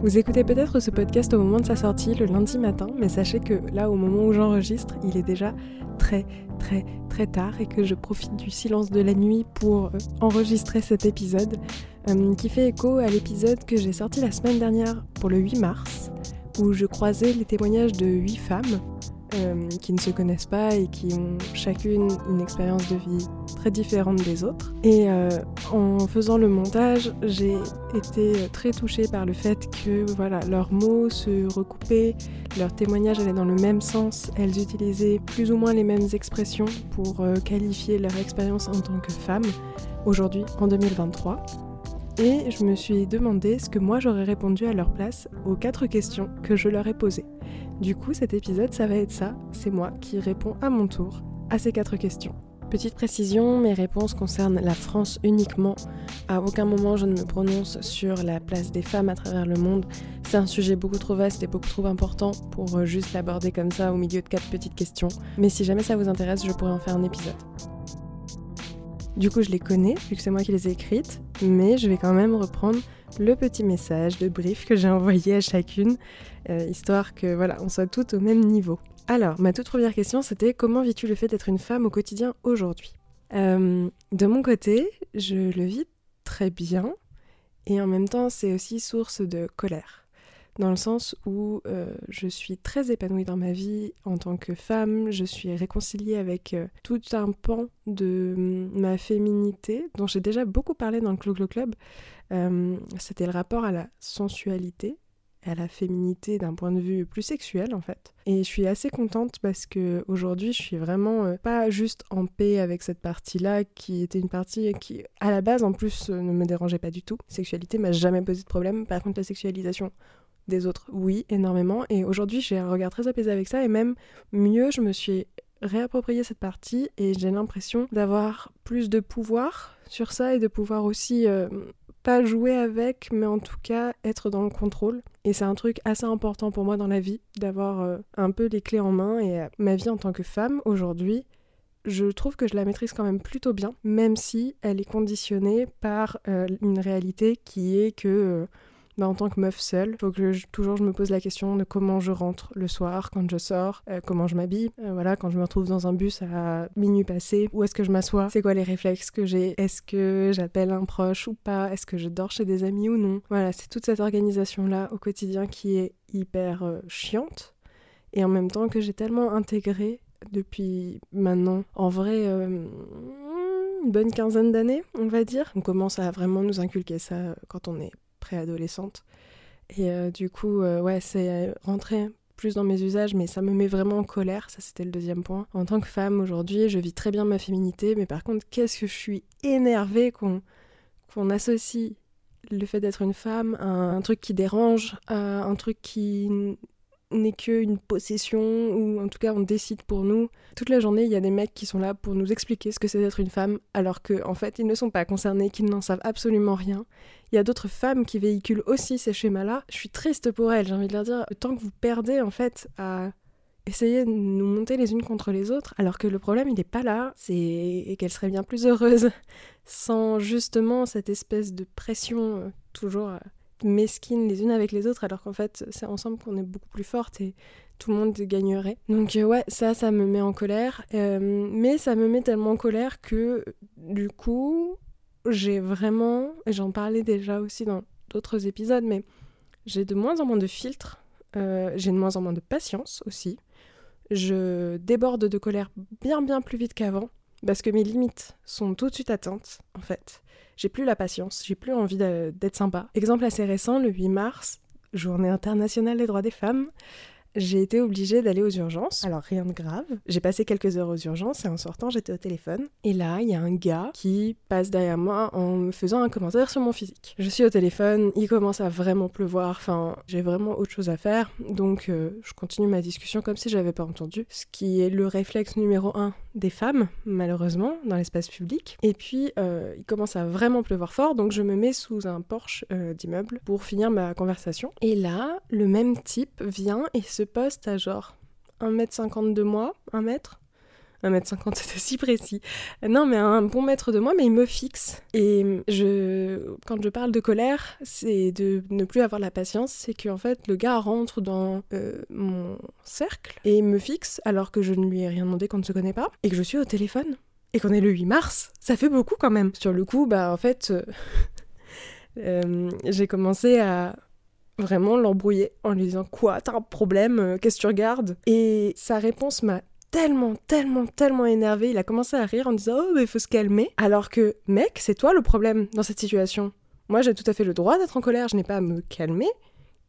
Vous écoutez peut-être ce podcast au moment de sa sortie, le lundi matin, mais sachez que là, au moment où j'enregistre, il est déjà très très très tard et que je profite du silence de la nuit pour euh, enregistrer cet épisode euh, qui fait écho à l'épisode que j'ai sorti la semaine dernière pour le 8 mars, où je croisais les témoignages de 8 femmes euh, qui ne se connaissent pas et qui ont chacune une expérience de vie très différente des autres. Et euh, en faisant le montage, j'ai été très touchée par le fait que voilà, leurs mots se recoupaient, leurs témoignages allaient dans le même sens, elles utilisaient plus ou moins les mêmes expressions pour euh, qualifier leur expérience en tant que femme aujourd'hui en 2023 et je me suis demandé ce que moi j'aurais répondu à leur place aux quatre questions que je leur ai posées. Du coup, cet épisode, ça va être ça, c'est moi qui réponds à mon tour à ces quatre questions. Petite précision, mes réponses concernent la France uniquement. À aucun moment je ne me prononce sur la place des femmes à travers le monde. C'est un sujet beaucoup trop vaste et beaucoup trop important pour euh, juste l'aborder comme ça au milieu de quatre petites questions. Mais si jamais ça vous intéresse, je pourrais en faire un épisode. Du coup, je les connais, vu que c'est moi qui les ai écrites, mais je vais quand même reprendre le petit message de brief que j'ai envoyé à chacune, euh, histoire que voilà, on soit toutes au même niveau. Alors, ma toute première question, c'était comment vis-tu le fait d'être une femme au quotidien aujourd'hui? Euh, De mon côté, je le vis très bien, et en même temps, c'est aussi source de colère dans le sens où euh, je suis très épanouie dans ma vie en tant que femme, je suis réconciliée avec euh, tout un pan de mm, ma féminité dont j'ai déjà beaucoup parlé dans le Clo Club. Euh, c'était le rapport à la sensualité, à la féminité d'un point de vue plus sexuel en fait. Et je suis assez contente parce que aujourd'hui je suis vraiment pas juste en paix avec cette partie-là qui était une partie qui à la base en plus ne me dérangeait pas du tout. Sexualité m'a jamais posé de problème. Par contre la sexualisation des autres, oui, énormément. Et aujourd'hui, j'ai un regard très apaisé avec ça. Et même mieux, je me suis réapproprié cette partie et j'ai l'impression d'avoir plus de pouvoir sur ça et de pouvoir aussi euh, pas jouer avec, mais en tout cas être dans le contrôle. Et c'est un truc assez important pour moi dans la vie, d'avoir euh, un peu les clés en main. Et euh, ma vie en tant que femme aujourd'hui, je trouve que je la maîtrise quand même plutôt bien, même si elle est conditionnée par une réalité qui est que bah, en tant que meuf seule, faut que toujours je me pose la question de comment je rentre le soir quand je sors, euh, comment je m'habille, euh, voilà, quand je me retrouve dans un bus à minuit passé, où est-ce que je m'assois, c'est quoi les réflexes que j'ai, est-ce que j'appelle un proche ou pas, est-ce que je dors chez des amis ou non? Voilà, c'est toute cette organisation là au quotidien qui est hyper euh, chiante. Et en même temps que j'ai tellement intégré depuis maintenant, en vrai, une bonne quinzaine d'années, on va dire. On commence à vraiment nous inculquer ça quand on est préadolescente. Et euh, du coup, euh, ouais, c'est rentré plus dans mes usages, mais ça me met vraiment en colère, ça c'était le deuxième point. En tant que femme aujourd'hui, je vis très bien ma féminité, mais par contre, qu'est-ce que je suis énervée qu'on qu'on associe le fait d'être une femme à un truc qui dérange, à un truc qui n'est qu'une possession, ou en tout cas on décide pour nous. Toute la journée, il y a des mecs qui sont là pour nous expliquer ce que c'est d'être une femme, alors qu'en en fait ils ne sont pas concernés, qu'ils n'en savent absolument rien. Il y a d'autres femmes qui véhiculent aussi ces schémas-là. Je suis triste pour elles, j'ai envie de leur dire, tant que vous perdez en fait à essayer de nous monter les unes contre les autres, alors que le problème il n'est pas là, c'est qu'elles seraient bien plus heureuses sans justement cette espèce de pression euh, toujours euh, mesquines les unes avec les autres, alors qu'en fait, c'est ensemble qu'on est beaucoup plus fortes et tout le monde gagnerait. Donc euh, ouais, ça, ça me met en colère. Euh, mais ça me met tellement en colère que du coup, j'ai vraiment, et j'en parlais déjà aussi dans d'autres épisodes, mais j'ai de moins en moins de filtres, euh, j'ai de moins en moins de patience aussi. Je déborde de colère bien bien plus vite qu'avant, parce que mes limites sont tout de suite atteintes, en fait j'ai plus la patience, j'ai plus envie d'être sympa. Exemple assez récent, le 8 mars, journée internationale des droits des femmes j'ai été obligée d'aller aux urgences. Alors rien de grave. J'ai passé quelques heures aux urgences et en sortant, j'étais au téléphone. Et là, il y a un gars qui passe derrière moi en me faisant un commentaire sur mon physique. Je suis au téléphone, il commence à vraiment pleuvoir. Enfin, j'ai vraiment autre chose à faire. Donc, euh, je continue ma discussion comme si j'avais pas entendu. Ce qui est le réflexe numéro un des femmes, malheureusement, dans l'espace public. Et puis, euh, il commence à vraiment pleuvoir fort. Donc, je me mets sous un porche euh, d'immeuble pour finir ma conversation. Et là, le même type vient et se poste à genre 1m50 de moi, 1 mètre, 1m50, c'était si précis. Non, mais un bon maître de moi, mais il me fixe. Et je, quand je parle de colère, c'est de ne plus avoir la patience, c'est qu'en fait, le gars rentre dans euh, mon cercle et me fixe alors que je ne lui ai rien demandé qu'on ne se connaît pas et que je suis au téléphone. Et qu'on est le 8 mars, ça fait beaucoup quand même. Sur le coup, bah en fait, euh, euh, j'ai commencé à vraiment l'embrouiller en lui disant quoi t'as un problème qu'est-ce que tu regardes? Et sa réponse m'a tellement, tellement, tellement énervé. Il a commencé à rire en disant Oh, mais faut se calmer. Alors que, mec, c'est toi le problème dans cette situation. Moi, j'ai tout à fait le droit d'être en colère, je n'ai pas à me calmer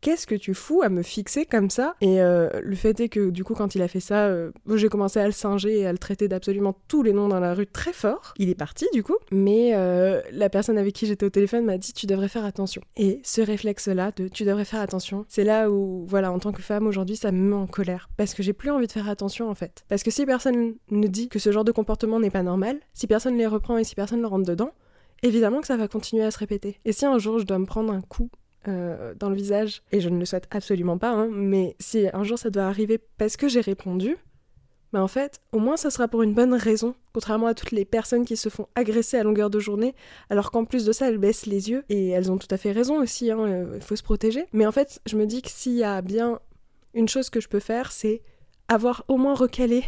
qu'est-ce que tu fous à me fixer comme ça Et euh, le fait est que du coup, quand il a fait ça, euh, j'ai commencé à le singer et à le traiter d'absolument tous les noms dans la rue très fort. Il est parti du coup, mais euh, la personne avec qui j'étais au téléphone m'a dit tu devrais faire attention. Et ce réflexe-là de tu devrais faire attention, c'est là où, voilà, en tant que femme aujourd'hui, ça me met en colère parce que j'ai plus envie de faire attention en fait. Parce que si personne ne dit que ce genre de comportement n'est pas normal, si personne les reprend et si personne ne rentre dedans, évidemment que ça va continuer à se répéter. Et si un jour je dois me prendre un coup euh, dans le visage, et je ne le souhaite absolument pas, hein, mais si un jour ça doit arriver parce que j'ai répondu, bah en fait, au moins ça sera pour une bonne raison, contrairement à toutes les personnes qui se font agresser à longueur de journée, alors qu'en plus de ça, elles baissent les yeux, et elles ont tout à fait raison aussi, il hein, euh, faut se protéger. Mais en fait, je me dis que s'il y a bien une chose que je peux faire, c'est avoir au moins recalé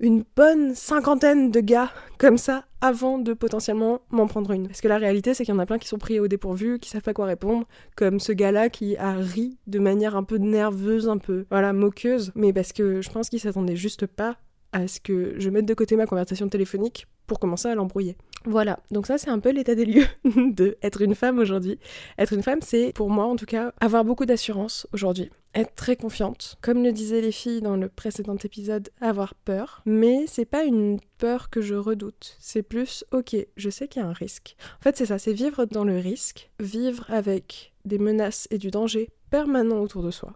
une bonne cinquantaine de gars comme ça avant de potentiellement m'en prendre une. Parce que la réalité, c'est qu'il y en a plein qui sont pris au dépourvu, qui savent pas quoi répondre, comme ce gars-là qui a ri de manière un peu nerveuse, un peu, voilà, moqueuse, mais parce que je pense qu'il s'attendait juste pas à ce que je mette de côté ma conversation téléphonique pour commencer à l'embrouiller. Voilà, donc ça c'est un peu l'état des lieux de être une femme aujourd'hui. Être une femme, c'est pour moi en tout cas avoir beaucoup d'assurance aujourd'hui, être très confiante. Comme le disaient les filles dans le précédent épisode, avoir peur, mais c'est pas une peur que je redoute. C'est plus OK, je sais qu'il y a un risque. En fait, c'est ça, c'est vivre dans le risque, vivre avec des menaces et du danger permanent autour de soi.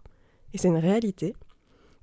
Et c'est une réalité.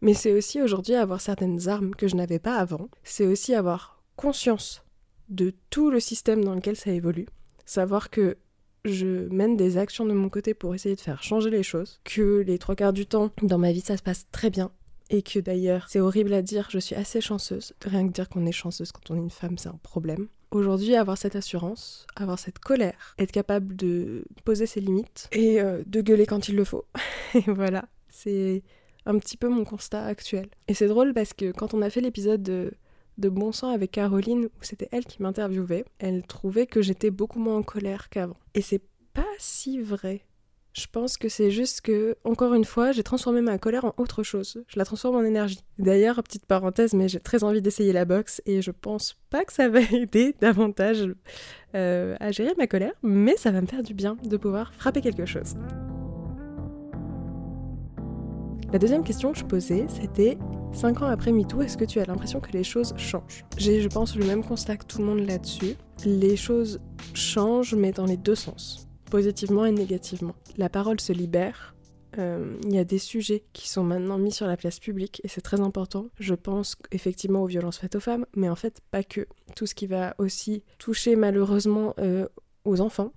Mais c'est aussi aujourd'hui avoir certaines armes que je n'avais pas avant. C'est aussi avoir conscience de tout le système dans lequel ça évolue. Savoir que je mène des actions de mon côté pour essayer de faire changer les choses. Que les trois quarts du temps dans ma vie ça se passe très bien. Et que d'ailleurs, c'est horrible à dire, je suis assez chanceuse. Rien que dire qu'on est chanceuse quand on est une femme, c'est un problème. Aujourd'hui, avoir cette assurance, avoir cette colère, être capable de poser ses limites et euh, de gueuler quand il le faut. et voilà, c'est un petit peu mon constat actuel. Et c'est drôle parce que quand on a fait l'épisode de, Bon Sang avec Caroline, où c'était elle qui m'interviewait, elle trouvait que j'étais beaucoup moins en colère qu'avant. Et c'est pas si vrai. Je pense que c'est juste que, encore une fois, j'ai transformé ma colère en autre chose. Je la transforme en énergie. D'ailleurs, petite parenthèse, mais j'ai très envie d'essayer la boxe et je pense pas que ça va aider davantage euh, à gérer ma colère, mais ça va me faire du bien de pouvoir frapper quelque chose. La deuxième question que je posais, c'était 5 ans après MeToo, est-ce que tu as l'impression que les choses changent? J'ai, je pense, le même constat que tout le monde là-dessus. Les choses changent, mais dans les deux sens, positivement et négativement. La parole se libère. Euh, il y a des sujets qui sont maintenant mis sur la place publique et c'est très important. Je pense effectivement aux violences faites aux femmes, mais en fait pas que. Tout ce qui va aussi toucher malheureusement euh, aux enfants,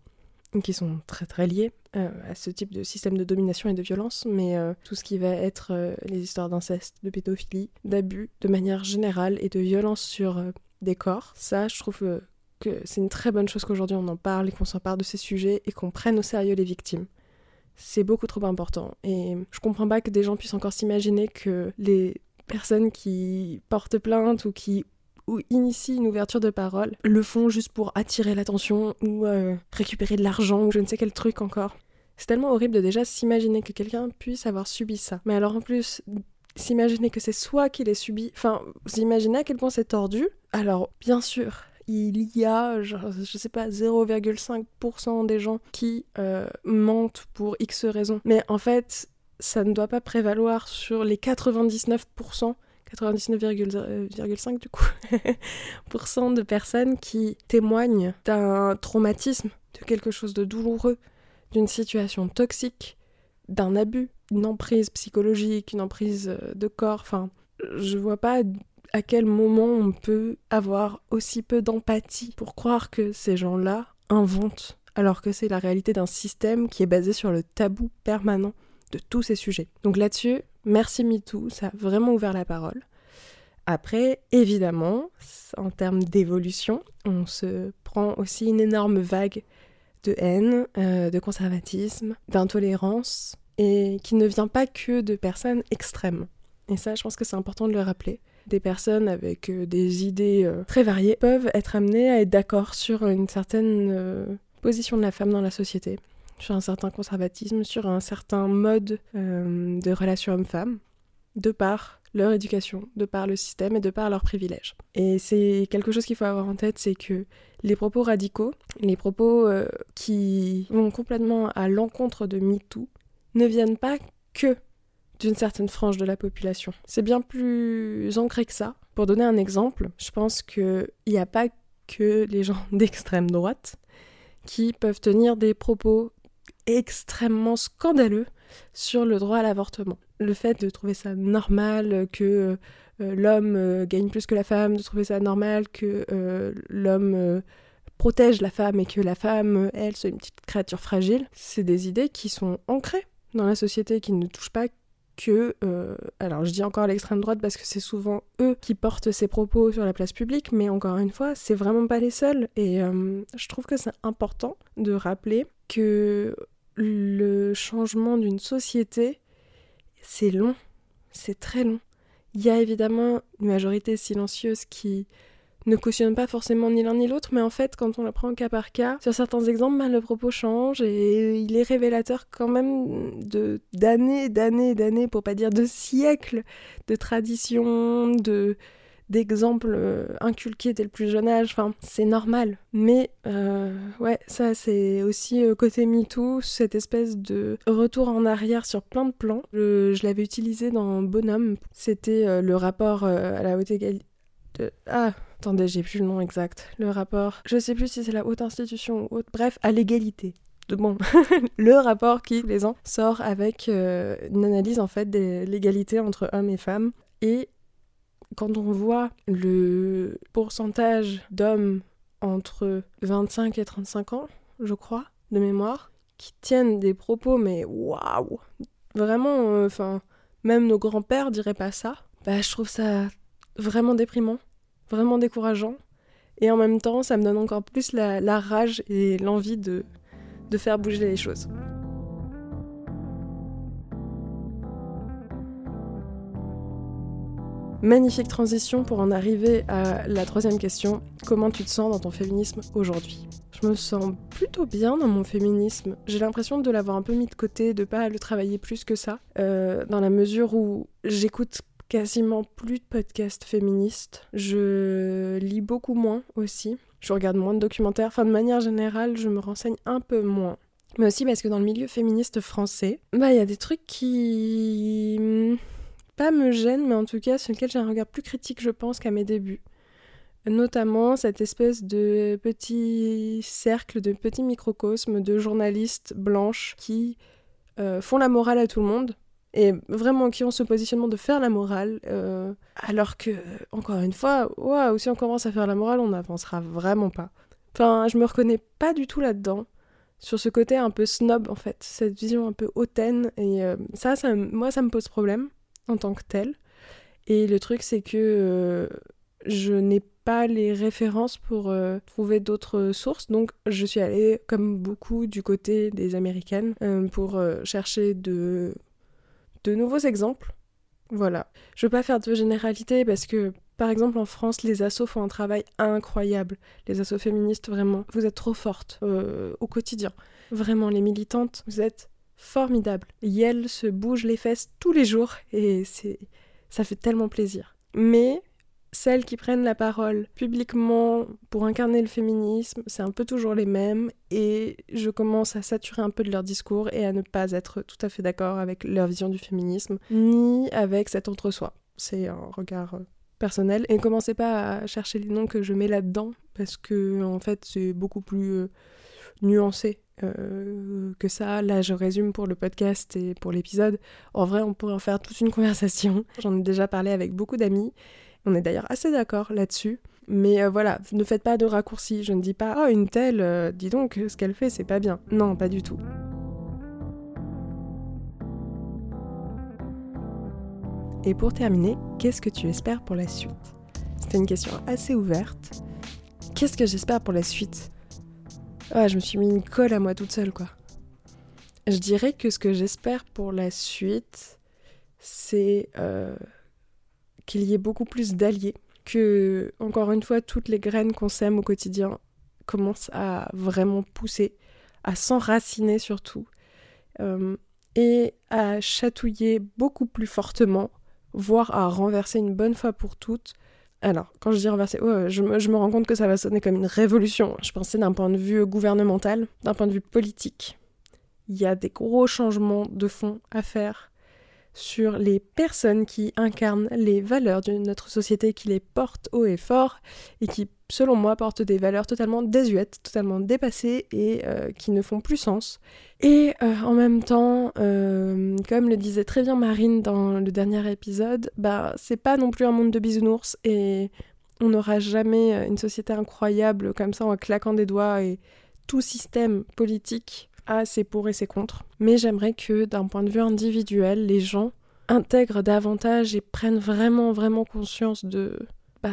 qui sont très très liés euh, à ce type de système de domination et de violence, mais euh, tout ce qui va être euh, les histoires d'inceste, de pédophilie, d'abus de manière générale et de violence sur des corps, ça je trouve que c'est une très bonne chose qu'aujourd'hui on en parle et qu'on s'empare de ces sujets et qu'on prenne au sérieux les victimes. C'est beaucoup trop important et je comprends pas que des gens puissent encore s'imaginer que les personnes qui portent plainte ou qui ou initient une ouverture de parole le font juste pour attirer l'attention ou euh, récupérer de l'argent ou je ne sais quel truc encore. C'est tellement horrible de déjà s'imaginer que quelqu'un puisse avoir subi ça. Mais alors en plus, s'imaginer que c'est soi qui l'ait subi, enfin, vous imaginez à quel point c'est tordu Alors, bien sûr, il y a, je sais pas, 0,5% des gens qui euh, mentent pour X raisons. Mais en fait, ça ne doit pas prévaloir sur les 99% 99,5 du coup, de personnes qui témoignent d'un traumatisme, de quelque chose de douloureux, d'une situation toxique, d'un abus, une emprise psychologique, une emprise euh, de corps. Enfin, je vois pas à quel moment on peut avoir aussi peu d'empathie pour croire que ces gens-là inventent, alors que c'est la réalité d'un système qui est basé sur le tabou permanent de tous ces sujets. Donc là-dessus, merci MeToo, ça a vraiment ouvert la parole. Après, évidemment, en termes d'évolution, on se prend aussi une énorme vague de haine, euh, de conservatisme, d'intolérance, et qui ne vient pas que de personnes extrêmes. Et ça, je pense que c'est important de le rappeler. Des personnes avec euh, des idées euh, très variées peuvent être amenées à être d'accord sur une certaine position de la femme dans la société, sur un certain conservatisme, sur un certain mode de relation homme-femme, de par leur éducation, de par le système et de par leurs privilèges. Et c'est quelque chose qu'il faut avoir en tête, c'est que les propos radicaux, les propos euh, qui vont complètement à l'encontre de MeToo, ne viennent pas que d'une certaine frange de la population. C'est bien plus ancré que ça. Pour donner un exemple, je pense qu'il n'y a pas que les gens d'extrême droite qui peuvent tenir des propos extrêmement scandaleux sur le droit à l'avortement. Le fait de trouver ça normal que euh, l'homme euh, gagne plus que la femme, de trouver ça normal que euh, l'homme protège la femme et que la femme, elle, soit une petite créature fragile, c'est des idées qui sont ancrées dans la société, qui ne touchent pas que... alors je dis encore l'extrême droite parce que c'est souvent eux qui portent ces propos sur la place publique, mais encore une fois, c'est vraiment pas les seuls. Et je trouve que c'est important de rappeler que le changement d'une société, c'est long, c'est très long. Il y a évidemment une majorité silencieuse qui ne cautionne pas forcément ni l'un ni l'autre, mais en fait, quand on le prend cas par cas, sur certains exemples, ben, le propos change et il est révélateur quand même de d'années, d'années, d'années, pour pas dire de siècles de traditions, de d'exemples euh, inculqués dès le plus jeune âge. Enfin, c'est normal. Mais euh, ouais, ça c'est aussi euh, côté MeToo, cette espèce de retour en arrière sur plein de plans. Je, l'avais utilisé dans Bonhomme. C'était le rapport à la haute égalité. Ah, attendez, j'ai plus le nom exact. Le rapport. Je sais plus si c'est la haute institution ou autre. Bref, à l'égalité bon, le rapport qui tous les ans sort avec une analyse en fait de l'égalité entre hommes et femmes. Et quand on voit le pourcentage d'hommes entre 25 et 35 ans, je crois, de mémoire, qui tiennent des propos, mais waouh Vraiment, euh, enfin, même nos grands-pères diraient pas ça. Bah, je trouve ça vraiment déprimant, vraiment décourageant. Et en même temps, ça me donne encore plus la, rage et l'envie de, de faire bouger les choses. Magnifique transition pour en arriver à la troisième question. Comment tu te sens dans ton féminisme aujourd'hui? Je me sens plutôt bien dans mon féminisme. J'ai l'impression de l'avoir un peu mis de côté, de pas le travailler plus que ça, euh, dans la mesure où j'écoute quasiment plus de podcasts féministes. Je lis beaucoup moins aussi. Je regarde moins de documentaires. Enfin, de manière générale, je me renseigne un peu moins. Mais aussi parce que dans le milieu féministe français, bah, il y a des trucs qui me gêne, mais en tout cas sur lequel j'ai un regard plus critique, je pense, qu'à mes débuts. Notamment cette espèce de petit cercle, de petit microcosme de journalistes blanches qui euh, font la morale à tout le monde et vraiment qui ont ce positionnement de faire la morale, euh, alors que, encore une fois, waouh, si on commence à faire la morale, on n'avancera vraiment pas. Enfin, je me reconnais pas du tout là-dedans, sur ce côté un peu snob en fait, cette vision un peu hautaine, et euh, ça, ça, moi, ça me pose problème en tant que tel. Et le truc, c'est que euh, je n'ai pas les références pour euh, trouver d'autres sources, donc je suis allée, comme beaucoup, du côté des américaines euh, pour chercher de, de nouveaux exemples. Voilà. Je veux pas faire de généralité parce que, par exemple, en France, les assos font un travail incroyable. Les assos féministes, vraiment, vous êtes trop fortes au quotidien. Vraiment, les militantes, vous êtes formidable. Yel se bouge les fesses tous les jours et c'est ça fait tellement plaisir. Mais celles qui prennent la parole publiquement pour incarner le féminisme, c'est un peu toujours les mêmes et je commence à saturer un peu de leur discours et à ne pas être tout à fait d'accord avec leur vision du féminisme ni avec cet entre-soi. C'est un regard euh, personnel et ne commencez pas à chercher les noms que je mets là-dedans parce que en fait c'est beaucoup plus nuancé euh, que ça. Là, je résume pour le podcast et pour l'épisode. En vrai, on pourrait en faire toute une conversation. J'en ai déjà parlé avec beaucoup d'amis. On est d'ailleurs assez d'accord là-dessus. Mais euh, voilà, ne faites pas de raccourcis. Je ne dis pas, oh, une telle, euh, dis donc, ce qu'elle fait, c'est pas bien. Non, pas du tout. Et pour terminer, qu'est-ce que tu espères pour la suite? C'était une question assez ouverte. Qu'est-ce que j'espère pour la suite? Je me suis mis une colle à moi toute seule, quoi. Je dirais que ce que j'espère pour la suite, c'est euh, qu'il y ait beaucoup plus d'alliés, que, encore une fois, toutes les graines qu'on sème au quotidien commencent à vraiment pousser, à s'enraciner surtout, euh, et à chatouiller beaucoup plus fortement, voire à renverser une bonne fois pour toutes. Alors, quand je dis renverser, je, me, je me rends compte que ça va sonner comme une révolution. Je pensais d'un point de vue gouvernemental, d'un point de vue politique. Il y a des gros changements de fond à faire sur les personnes qui incarnent les valeurs de notre société, qui les portent haut et fort, et qui, selon moi, portent des valeurs totalement désuètes, totalement dépassées et euh, qui ne font plus sens. Et euh, en même temps, euh, comme le disait très bien Marine dans le dernier épisode, bah c'est pas non plus un monde de bisounours et on n'aura jamais une société incroyable comme ça en claquant des doigts et tout système politique a ses pour et ses contre. Mais j'aimerais que d'un point de vue individuel, les gens intègrent davantage et prennent vraiment, vraiment conscience de bah,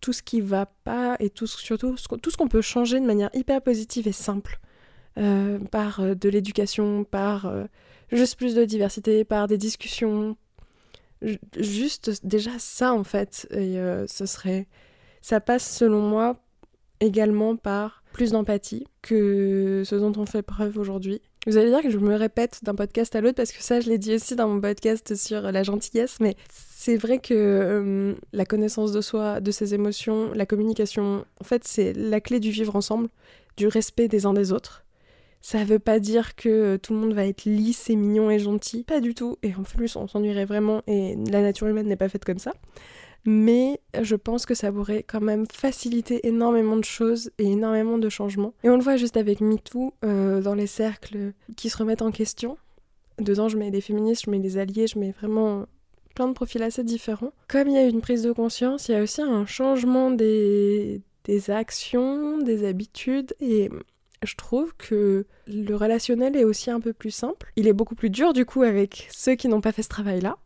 tout ce qui va pas et tout, surtout tout ce qu'on peut changer de manière hyper positive et simple. Euh, par euh, de l'éducation, par euh, juste plus de diversité, par des discussions. juste déjà ça en fait. Et ce serait. Ça passe selon moi également par plus d'empathie que ce dont on fait preuve aujourd'hui. Vous allez dire que je me répète d'un podcast à l'autre parce que ça, je l'ai dit aussi dans mon podcast sur la gentillesse, mais c'est vrai que euh, la connaissance de soi, de ses émotions, la communication, en fait, c'est la clé du vivre ensemble, du respect des uns des autres. Ça veut pas dire que tout le monde va être lisse et mignon et gentil, pas du tout, et en plus on s'ennuierait vraiment, et la nature humaine n'est pas faite comme ça mais je pense que ça pourrait quand même faciliter énormément de choses et énormément de changements. Et on le voit juste avec MeToo, euh, dans les cercles qui se remettent en question. Dedans, je mets des féministes, je mets des alliés, je mets vraiment plein de profils assez différents. Comme il y a une prise de conscience, il y a aussi un changement des, des actions, des habitudes, et je trouve que le relationnel est aussi un peu plus simple. Il est beaucoup plus dur du coup avec ceux qui n'ont pas fait ce travail-là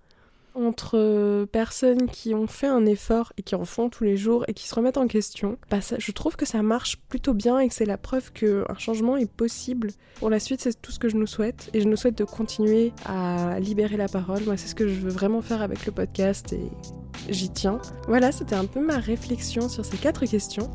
entre euh, personnes qui ont fait un effort et qui en font tous les jours et qui se remettent en question, bah je trouve que ça marche plutôt bien et que c'est la preuve qu'un changement est possible. Pour la suite, c'est tout ce que je nous souhaite et je nous souhaite de continuer à libérer la parole. Moi, c'est ce que je veux vraiment faire avec le podcast et j'y tiens. Voilà, c'était un peu ma réflexion sur ces quatre questions.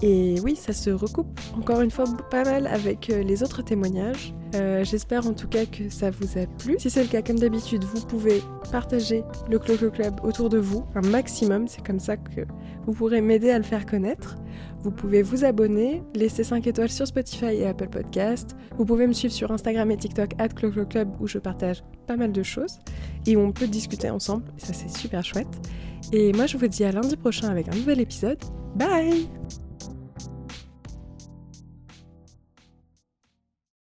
Et oui, ça se recoupe encore une fois pas mal avec euh, les autres témoignages. Euh, j'espère en tout cas que ça vous a plu. Si c'est le cas, comme d'habitude, vous pouvez partager le Cloco Club autour de vous un maximum. C'est comme ça que vous pourrez m'aider à le faire connaître. Vous pouvez vous abonner, laisser 5 étoiles sur Spotify et Apple Podcast. Vous pouvez me suivre sur Instagram et TikTok at Club où je partage pas mal de choses et où on peut discuter ensemble. Ça c'est super chouette. Et moi je vous dis à lundi prochain avec un nouvel épisode. Bye